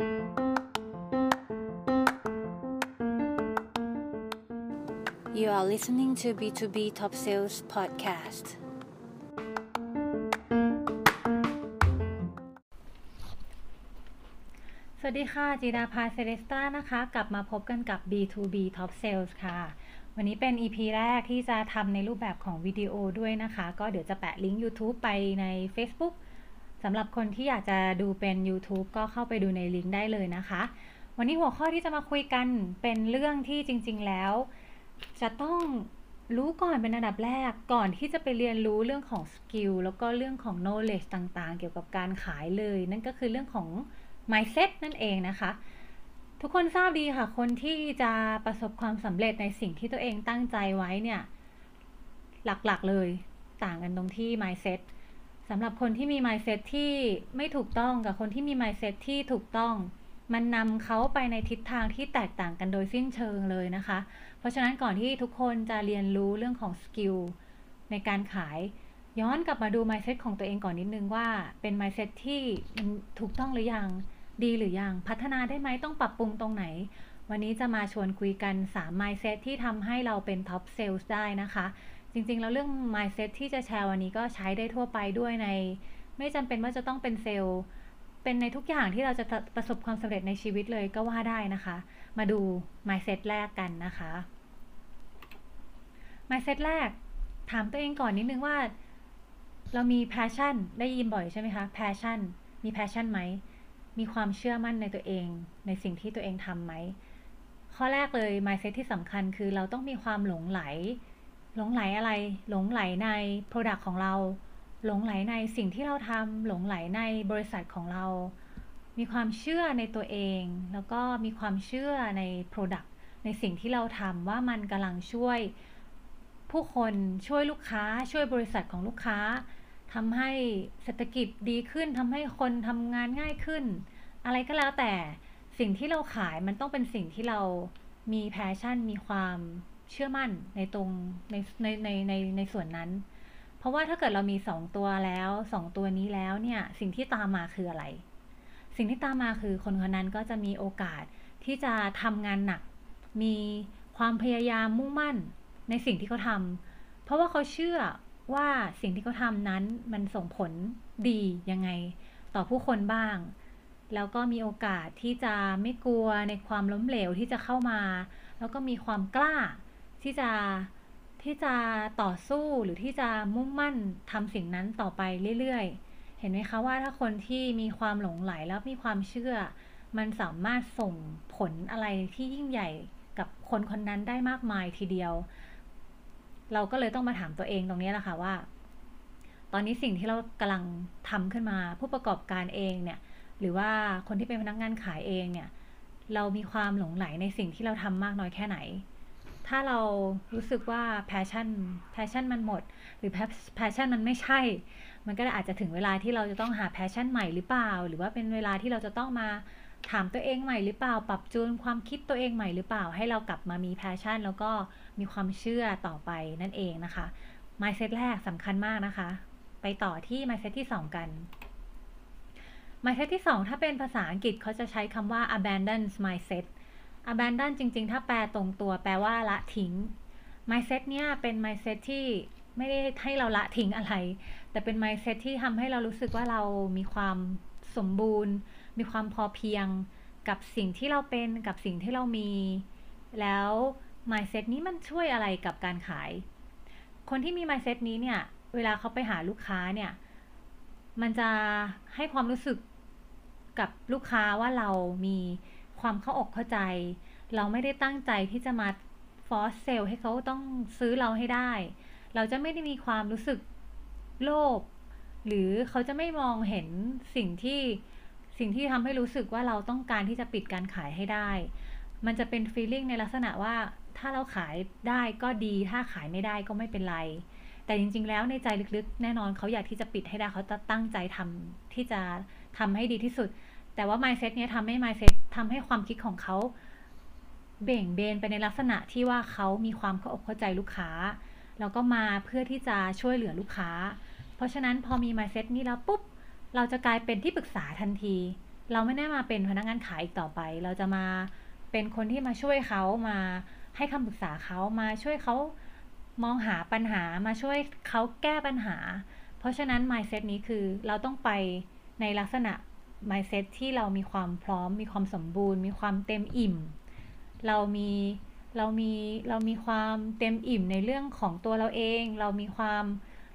You are listening to B2B Top Sales Podcast สวัสดีค่ะ จีดาพาเซเลสตานะคะ กลับมาพบกันกับ B2B Top Sales ค่ะ วันนี้เป็น EP แรกที่จะทำในรูปแบบของวิดีโอด้วยนะคะ ก็เดี๋ยวจะแปะลิงก์ YouTube ไปใน Facebook สำหรับคนที่อยากจะดูเป็น YouTube ก็เข้าไปดูในลิงก์ได้เลยนะคะ วันนี้หัวข้อที่จะมาคุยกันเป็นเรื่องที่จริง ๆ แล้ว จะต้องรู้ก่อนเป็นอันดับแรกก่อนที่จะไปเรียนรู้เรื่องของ skill แล้วก็เรื่องของ knowledge ต่างๆ เกี่ยวกับการขายเลย นั่นก็คือเรื่องของ mindset นั่นเองนะคะ ทุกคนทราบดีค่ะ คนที่จะประสบความสำเร็จในสิ่งที่ตัวเองตั้งใจไว้เนี่ย หลักๆเลยต่างกันตรงที่ mindset สำหรับคนที่มี mindset ที่ไม่ถูกต้องกับคนที่มี mindset ที่ถูกต้อง มันนำเขาไปในทิศทางที่แตกต่างกันโดยสิ้นเชิงเลยนะคะ เพราะฉะนั้นก่อนที่ทุกคนจะเรียนรู้เรื่องของสกิลในการขาย ย้อนกลับมาดู mindset ของตัวเองก่อนนิดนึงว่าเป็น mindset ที่ถูกต้องหรือยัง ดีหรือยัง พัฒนาได้ไหมต้องปรับปรุงตรงไหน วันนี้จะมาชวนคุยกัน 3 mindset ที่ทำให้เราเป็น top sales ได้นะคะ จริงๆ แล้วเรื่อง mindset ที่จะแชร์วันนี้ก็ใช้ได้ทั่วไปด้วยใน ไม่จำเป็นว่าจะต้องเป็นเซลล์เป็นในทุกอย่างที่เราจะประสบความสำเร็จในชีวิตเลยก็ว่าได้นะคะ มาดู mindset แรกกันนะคะ mindset แรก ถามตัวเองก่อนนิดนึงว่า เรามี passion ได้ยินบ่อยใช่ไหมคะ passion มี passion ไหม มีความเชื่อมั่นในตัวเอง ในสิ่งที่ตัวเองทำไหม ข้อแรกเลย mindset ที่สำคัญคือเราต้องมีความหลงไหล หลงไหลอะไร หลงไหลใน product ของเรา หลงไหลในสิ่งที่เราทำหลงไหลในบริษัทของเรา มีความเชื่อในตัวเอง แล้วก็มีความเชื่อใน product ในสิ่งที่เราทำว่ามันกำลังช่วยผู้คนช่วยลูกค้า ช่วยบริษัทของลูกค้าทำให้เศรษฐกิจดีขึ้นทำให้คนทำงานง่ายขึ้น อะไรก็แล้วแต่สิ่งที่เราขายมันต้องเป็นสิ่งที่เรามีแพชชั่น มีความ เชื่อมั่นในตรงในในในในในส่วนนั้น เพราะว่าถ้าเกิดเรามีสองตัวแล้วสองตัวนี้แล้วเนี่ย สิ่งที่ตามมาคืออะไร สิ่งที่ตามมาคือคนคนนั้นก็จะมีโอกาสที่จะทำงานหนัก มีความพยายามมุ่งมั่นในสิ่งที่เขาทำเพราะว่าเขาเชื่อว่าสิ่งที่เขาทำนั้นมันส่งผลดียังไงต่อผู้คนบ้าง แล้วก็มีโอกาสที่จะไม่กลัวในความล้มเหลวที่จะเข้ามา แล้วก็มีความกล้า ที่จะที่จะต่อสู้หรือที่จะมุ่งมั่นทำสิ่งนั้นต่อไปเรื่อยๆ เห็นไหมคะว่าถ้าคนที่มีความหลงไหลแล้วมีความเชื่อ มันสามารถส่งผลอะไรที่ยิ่งใหญ่กับคนคนนั้นได้มากมายทีเดียว เราก็เลยต้องมาถามตัวเองตรงนี้แหละค่ะว่า ตอนนี้สิ่งที่เรากำลังทำขึ้นมา ผู้ประกอบการเองเนี่ย หรือว่าคนที่เป็นพนักงานขายเองเนี่ย เรามีความหลงไหลในสิ่งที่เราทำมากน้อยแค่ไหน ถ้าเรารู้สึกว่า passion passion มันหมด หรือ passion มันไม่ใช่ มันก็อาจจะถึงเวลาที่เราจะต้องหา passion ใหม่หรือเปล่า หรือว่าเป็นเวลาที่เราจะต้องมาถามตัวเองใหม่หรือเปล่า ปรับจูนความคิดตัวเองใหม่หรือเปล่า ให้เรากลับมามี passion แล้วก็มีความเชื่อต่อไปนั่นเองนะคะ mindset แรกสำคัญมากนะคะ ไปต่อที่ mindset ที่ 2 กัน mindset ที่ 2 ถ้าเป็นภาษาอังกฤษเขาจะใช้คำว่า abandon mindset abandon จริง ๆ ถ้าแปลตรงตัวแปลว่าละทิ้ง mindset เนี่ยเป็น mindset ที่ไม่ได้ให้เราละทิ้งอะไร แต่เป็น mindset ที่ทำให้เรารู้สึกว่าเรามีความสมบูรณ์ มีความพอเพียงกับสิ่งที่เราเป็นกับสิ่งที่เรามี แล้ว mindset นี้มันช่วยอะไรกับการขาย คนที่มี mindset นี้เนี่ย เวลาเขาไปหาลูกค้าเนี่ย มันจะให้ความรู้สึกกับลูกค้าว่าเรามี ความเข้าอกเข้าใจ เราไม่ได้ตั้งใจที่จะมาฟอสเซลให้เขาต้องซื้อเราให้ได้ เราจะไม่ได้มีความรู้สึกโลภหรือเขาจะไม่มองเห็นสิ่งที่สิ่งที่ทำให้รู้สึกว่าเราต้องการที่จะปิดการขายให้ได้ มันจะเป็นฟีลลิ่งในลักษณะว่าถ้าเราขายได้ก็ดี ถ้าขายไม่ได้ก็ไม่เป็นไร แต่จริง ๆ แล้วในใจลึกๆ แน่นอนเขาอยากที่จะปิดให้ได้เขาจะตั้งใจทำที่จะทำให้ดีที่สุด แต่ว่า mindset เนี้ยทำให้ mindset ทำให้ความคิดของเขาเบ่งเบนไปในลักษณะที่ว่าเขามีความเข้าอกเข้าใจลูกค้า แล้วก็มาเพื่อที่จะช่วยเหลือลูกค้า เพราะฉะนั้นพอมี mindset นี้แล้วปุ๊บ เราจะกลายเป็นที่ปรึกษาทันที เราไม่ได้มาเป็นพนักงานขายอีกต่อไป เราจะมาเป็นคนที่มาช่วยเขามาให้คำปรึกษาเขามาช่วยเขามองหาปัญหามาช่วยเขาแก้ปัญหา เพราะฉะนั้น mindset นี้คือเราต้องไปในลักษณะ mindset ที่เรามีความพร้อม มีความสมบูรณ์ มีความเต็มอิ่ม เรามีเรามีเรามีความเต็มอิ่มในเรื่องของตัวเราเอง เรามีความ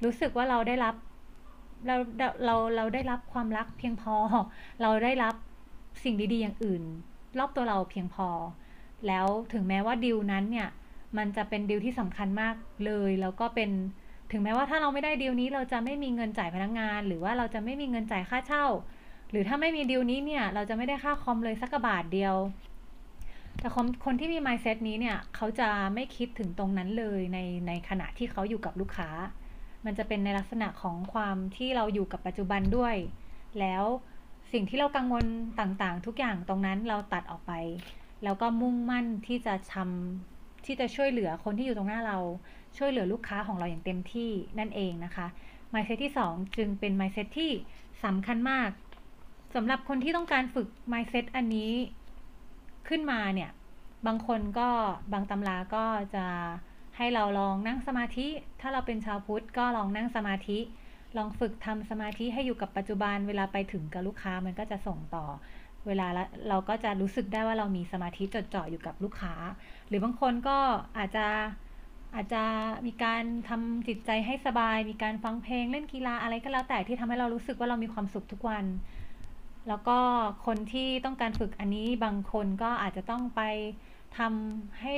รู้สึกว่าเราได้รับเราเราเราได้รับความรักเพียงพอ เราได้รับสิ่งดีๆอย่างอื่น รอบตัวเราเพียงพอ แล้วถึงแม้ว่าดิวนั้นเนี่ยมันจะเป็นดิวที่สำคัญมากเลย แล้วก็เป็นถึงแม้ว่าถ้าเราไม่ได้ดิวนี้เราจะไม่มีเงินจ่ายพนักงงาน หรือว่าเราจะไม่มีเงินจ่ายค่าเช่า หรือถ้าไม่มีดิวนี้เนี่ยเราจะไม่ได้ค่าคอมเลยสักบาทเดียว แต่คนคนที่มี mindset นี้เนี่ยเขาจะไม่คิดถึงตรงนั้นเลยในในขณะที่เขาอยู่กับลูกค้า มันจะเป็นในลักษณะของความที่เราอยู่กับปัจจุบันด้วย แล้วสิ่งที่เรากังวลต่างๆ ทุกอย่างตรงนั้นเราตัดออกไป แล้วก็มุ่งมั่นที่จะทำที่จะช่วยเหลือคนที่อยู่ตรงหน้าเราช่วยเหลือลูกค้าของเราอย่างเต็มที่นั่นเองนะคะ mindset ที่ 2 จึงเป็น mindset ที่สำคัญมาก สำหรับคนที่ต้องการฝึก mindset อันนี้ขึ้นมาเนี่ย บางคนก็บางตำราก็จะให้เราลองนั่งสมาธิ ถ้าเราเป็นชาวพุทธก็ลองนั่งสมาธิ ลองฝึกทำสมาธิให้อยู่กับปัจจุบัน เวลาไปถึงกับลูกค้ามันก็จะส่งต่อ เวลาเราก็จะรู้สึกได้ว่าเรามีสมาธิจดจ่ออยู่กับลูกค้า หรือบางคนก็อาจจะอาจจะมีการทำจิตใจให้สบาย มีการฟังเพลงเล่นกีฬาอะไรก็แล้วแต่ที่ทำให้เรารู้สึกว่าเรามีความสุขทุกวัน แล้วก็คนที่ต้องการฝึกอันนี้บางคนก็อาจจะต้องไปทำให้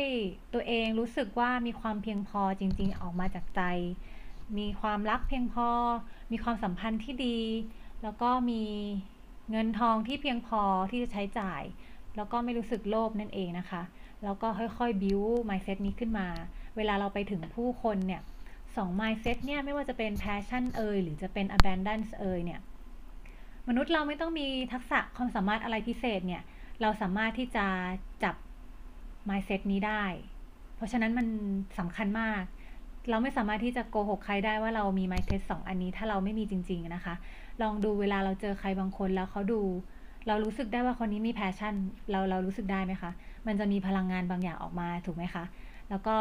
ตัวเองรู้สึกว่ามีความเพียงพอจริงๆออกมาจากใจ มีความรักเพียงพอ มีความสัมพันธ์ที่ดี แล้วก็มีเงินทองที่เพียงพอที่จะใช้จ่าย แล้วก็ไม่รู้สึกโลภนั่นเองนะคะ แล้วก็ค่อยๆ บิว mindset นี้ขึ้นมา เวลาเราไปถึงผู้คนเนี่ยสอง mindset เนี่ยไม่ว่าจะเป็น passion เอยหรือจะเป็น abundance เอยเนี่ย มนุษย์เราไม่ต้องมีทักษะความสามารถอะไรพิเศษเนี่ย เราสามารถที่จะจับ mindset นี้ได้ เพราะฉะนั้นมันสำคัญมาก เราไม่สามารถที่จะโกหกใครได้ว่าเรามี mindset สองอันนี้ ถ้าเราไม่มีจริง ๆนะคะ ลองดูเวลาเราเจอใครบางคนแล้วเขาดู เรารู้สึกได้ว่าคนนี้มีแพชชั่น เราเรารู้สึกได้ไหมคะ มันจะมีพลังงานบางอย่างออกมาถูกไหมคะ แล้วก็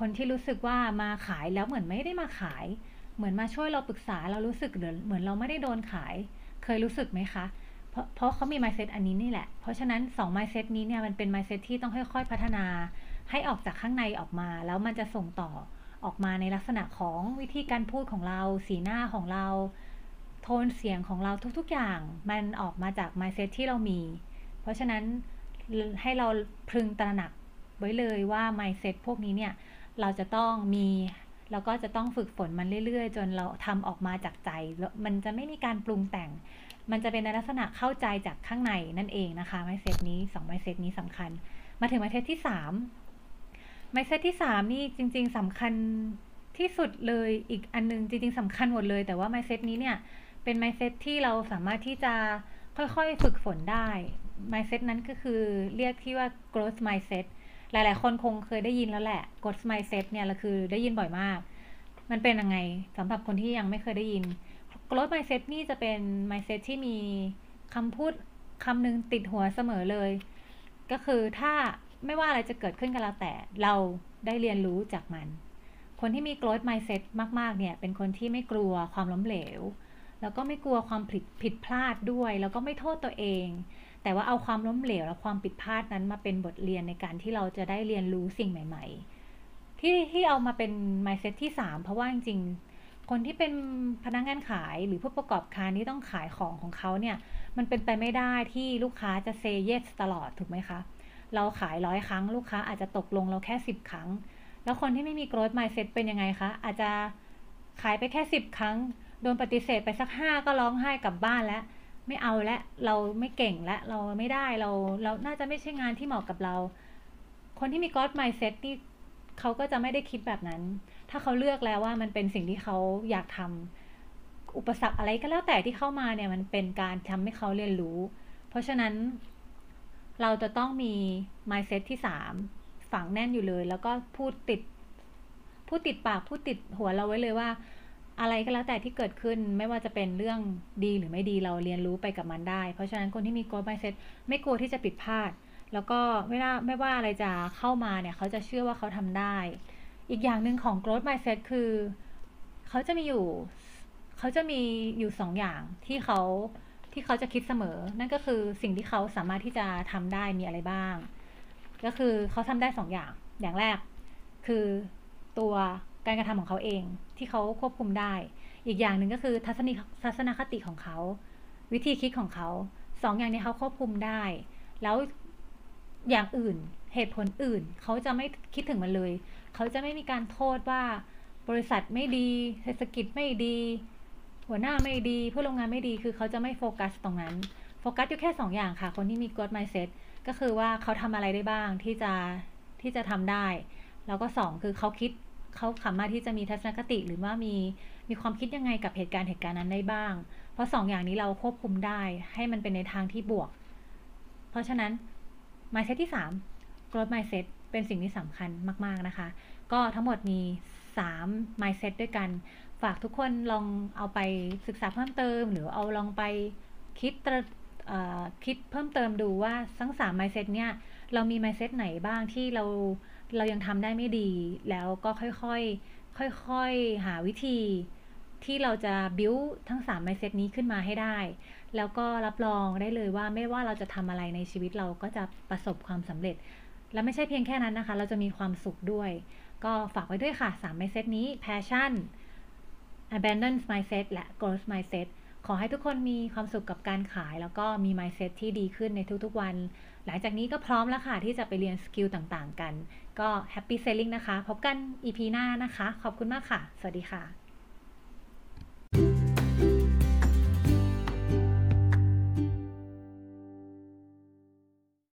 คนที่รู้สึกว่ามาขายแล้วเหมือนไม่ได้มาขาย เหมือนมาช่วยเราปรึกษา เรารู้สึกเหมือนเราไม่ได้โดนขาย เคยรู้สึกไหมคะ เพราะเพราะเขามี mindset อันนี้นี่แหละ เพราะฉะนั้น 2 mindset นี้เนี่ยมันเป็น mindset ที่ต้องค่อยๆพัฒนา ให้ออกจากข้างในออกมา แล้วมันจะส่งต่อออกมาในลักษณะของวิธีการพูดของเรา สีหน้าของเรา โทนเสียงของเราทุกๆอย่าง มันออกมาจาก mindset ที่เรามี เพราะฉะนั้นให้เราพึงตระหนักไว้เลยว่า mindset พวกนี้เนี่ยเราจะต้องมี แล้วก็จะต้องฝึกฝนมันเรื่อย ๆ จนเราทำออกมาจากใจ มันจะไม่มีการปรุงแต่ง มันจะเป็นในลักษณะเข้าใจจากข้างในนั่นเองนะคะ ไมเซตนี้สองไมเซตนี้สำคัญ มาถึงไมเซตที่สามไมเซตที่สามนี่จริง ๆสำคัญที่สุดเลยอีกอันนึงจริง ๆสำคัญหมดเลย แต่ว่าไมเซตนี้เนี่ยเป็นไมเซตที่เราสามารถที่จะค่อยๆฝึกฝนได้ไมเซตนั้นก็คือเรียกที่ว่า growth mindset หลาย ๆ คนคงเคยได้ยินแล้วแหละ growth mindset เนี่ยเราคือได้ยินบ่อยมาก มันเป็นยังไงสำหรับคนที่ยังไม่เคยได้ยิน growth mindset นี่จะเป็น mindset ที่มีคำพูดคำหนึ่งติดหัวเสมอเลย ก็คือถ้าไม่ว่าอะไรจะเกิดขึ้นกับเราแต่เราได้เรียนรู้จากมัน คนที่มี growth mindset มาก ๆ เนี่ย เป็นคนที่ไม่กลัวความล้มเหลว แล้วก็ไม่กลัวความผิดผิดพลาดด้วย แล้วก็ไม่โทษตัวเอง แต่ว่าเอาความล้มเหลวและความผิดพลาดนั้นมาเป็นบทเรียนในการที่เราจะได้เรียนรู้สิ่งใหม่ ๆ ที่ที่เอามาเป็น mindset ที่ 3 เพราะว่าจริงๆ คนที่เป็นพนักงงานขายหรือผู้ประกอบการที่ต้องขายของของเขาเนี่ย มันเป็นไปไม่ได้ที่ลูกค้าจะเซเยสตลอดถูกไหมคะ เราขายร้อยครั้ง ลูกค้าอาจจะตกลงเราแค่สิบครั้ง แล้วคนที่ไม่มี growth mindset เป็นยังไงคะ อาจจะขายไปแค่สิบครั้ง โดนปฏิเสธไปสักห้าก็ร้องไห้กลับบ้านแล้ว ไม่เอาแล้วเราไม่เก่งแล้วเราไม่ได้เราเราน่าจะไม่ใช่งานที่เหมาะกับเรา คนที่มี growth mindset นี่เขาก็จะไม่ได้คิดแบบนั้น ถ้าเขาเลือกแล้วว่ามันเป็นสิ่งที่เขาอยากทำอุปสรรคอะไรก็แล้วแต่ที่เข้ามาเนี่ยมันเป็นการทำให้เขาเรียนรู้ เพราะฉะนั้น เราจะต้องมี mindset ที่สามฝังแน่นอยู่เลย แล้วก็พูดติด พูดติดปากพูดติดหัวเราไว้เลยว่า อะไรก็แล้วแต่ที่เกิดขึ้นไม่ว่าจะเป็นเรื่องดีหรือไม่ดีเราเรียนรู้ไปกับมันได้ เพราะฉะนั้นคนที่มี growth mindset ไม่กลัวที่จะผิดพลาด แล้วก็ไม่ว่าไม่ว่าอะไรจะเข้ามาเนี่ยเขาจะเชื่อว่าเขาทำได้ อีกอย่างหนึ่งของ growth mindset คือเขาจะมีอยู่เขาจะมีอยู่สองอย่างที่เขาที่เขาจะคิดเสมอ นั่นก็คือสิ่งที่เขาสามารถที่จะทำได้มีอะไรบ้าง ก็คือเขาทำได้สองอย่าง อย่างแรกคือตัวการกระทำของเขาเอง ที่เขาควบคุมได้ อีกอย่างหนึ่งก็คือทัศนทัศนคติของเขา วิธีคิดของเขาสองอย่างนี้เขาควบคุมได้ แล้วอย่างอื่นเหตุผลอื่น เขาจะไม่คิดถึงมันเลย เขาจะไม่มีการโทษว่าบริษัทไม่ดี เศรษฐกิจไม่ดี หัวหน้าไม่ดีผู้ลงงานไม่ดีคือเขาจะไม่โฟกัสตรงนั้น โฟกัสอยู่แค่สองอย่างค่ะ คนที่มี growth mindset ก็คือว่าเขาทำอะไรได้บ้างที่จะที่จะทำได้ แล้วก็สองคือเขาคิด เขาสามารถที่จะมีทัศนคติหรือว่ามีมีความคิดยังไงกับเหตุการณ์เหตุการณ์นั้นได้บ้าง เพราะสองอย่างนี้เราควบคุมได้ให้มันเป็นในทางที่บวก เพราะฉะนั้น mindset ที่3 growth mindset เป็นสิ่งที่สำคัญมาก ๆนะคะ ก็ทั้งหมดมี 3 mindset ด้วยกัน ฝากทุกคนลองเอาไปศึกษาเพิ่มเติม หรือเอาลองไปคิด คิดเพิ่มเติมดูว่าทั้ง3 mindset เนี่ยเรามี mindset ไหนบ้างที่เราเรายังทำได้ไม่ดี แล้วก็ค่อยๆค่อยๆหาวิธีที่เราจะบิวทั้ง3 mindset นี้ขึ้นมาให้ได้ แล้วก็รับรองได้เลยว่าไม่ว่าเราจะทำอะไรในชีวิตเราก็จะประสบความสำเร็จ และไม่ใช่เพียงแค่นั้นนะคะ เราจะมีความสุขด้วย ก็ฝากไว้ด้วยค่ะ3 mindset นี้ passion abundance mindset และ growth mindset ขอให้ทุกคนมีความสุขกับการขาย แล้วก็มี mindset ที่ดีขึ้นในทุกๆวัน หลังจากนี้ก็พร้อมแล้วค่ะ ที่จะไปเรียน skill ต่างๆ กัน ก็ happy selling นะคะ พบกัน EP หน้านะคะ ขอบคุณมากค่ะ สวัสดีค่ะ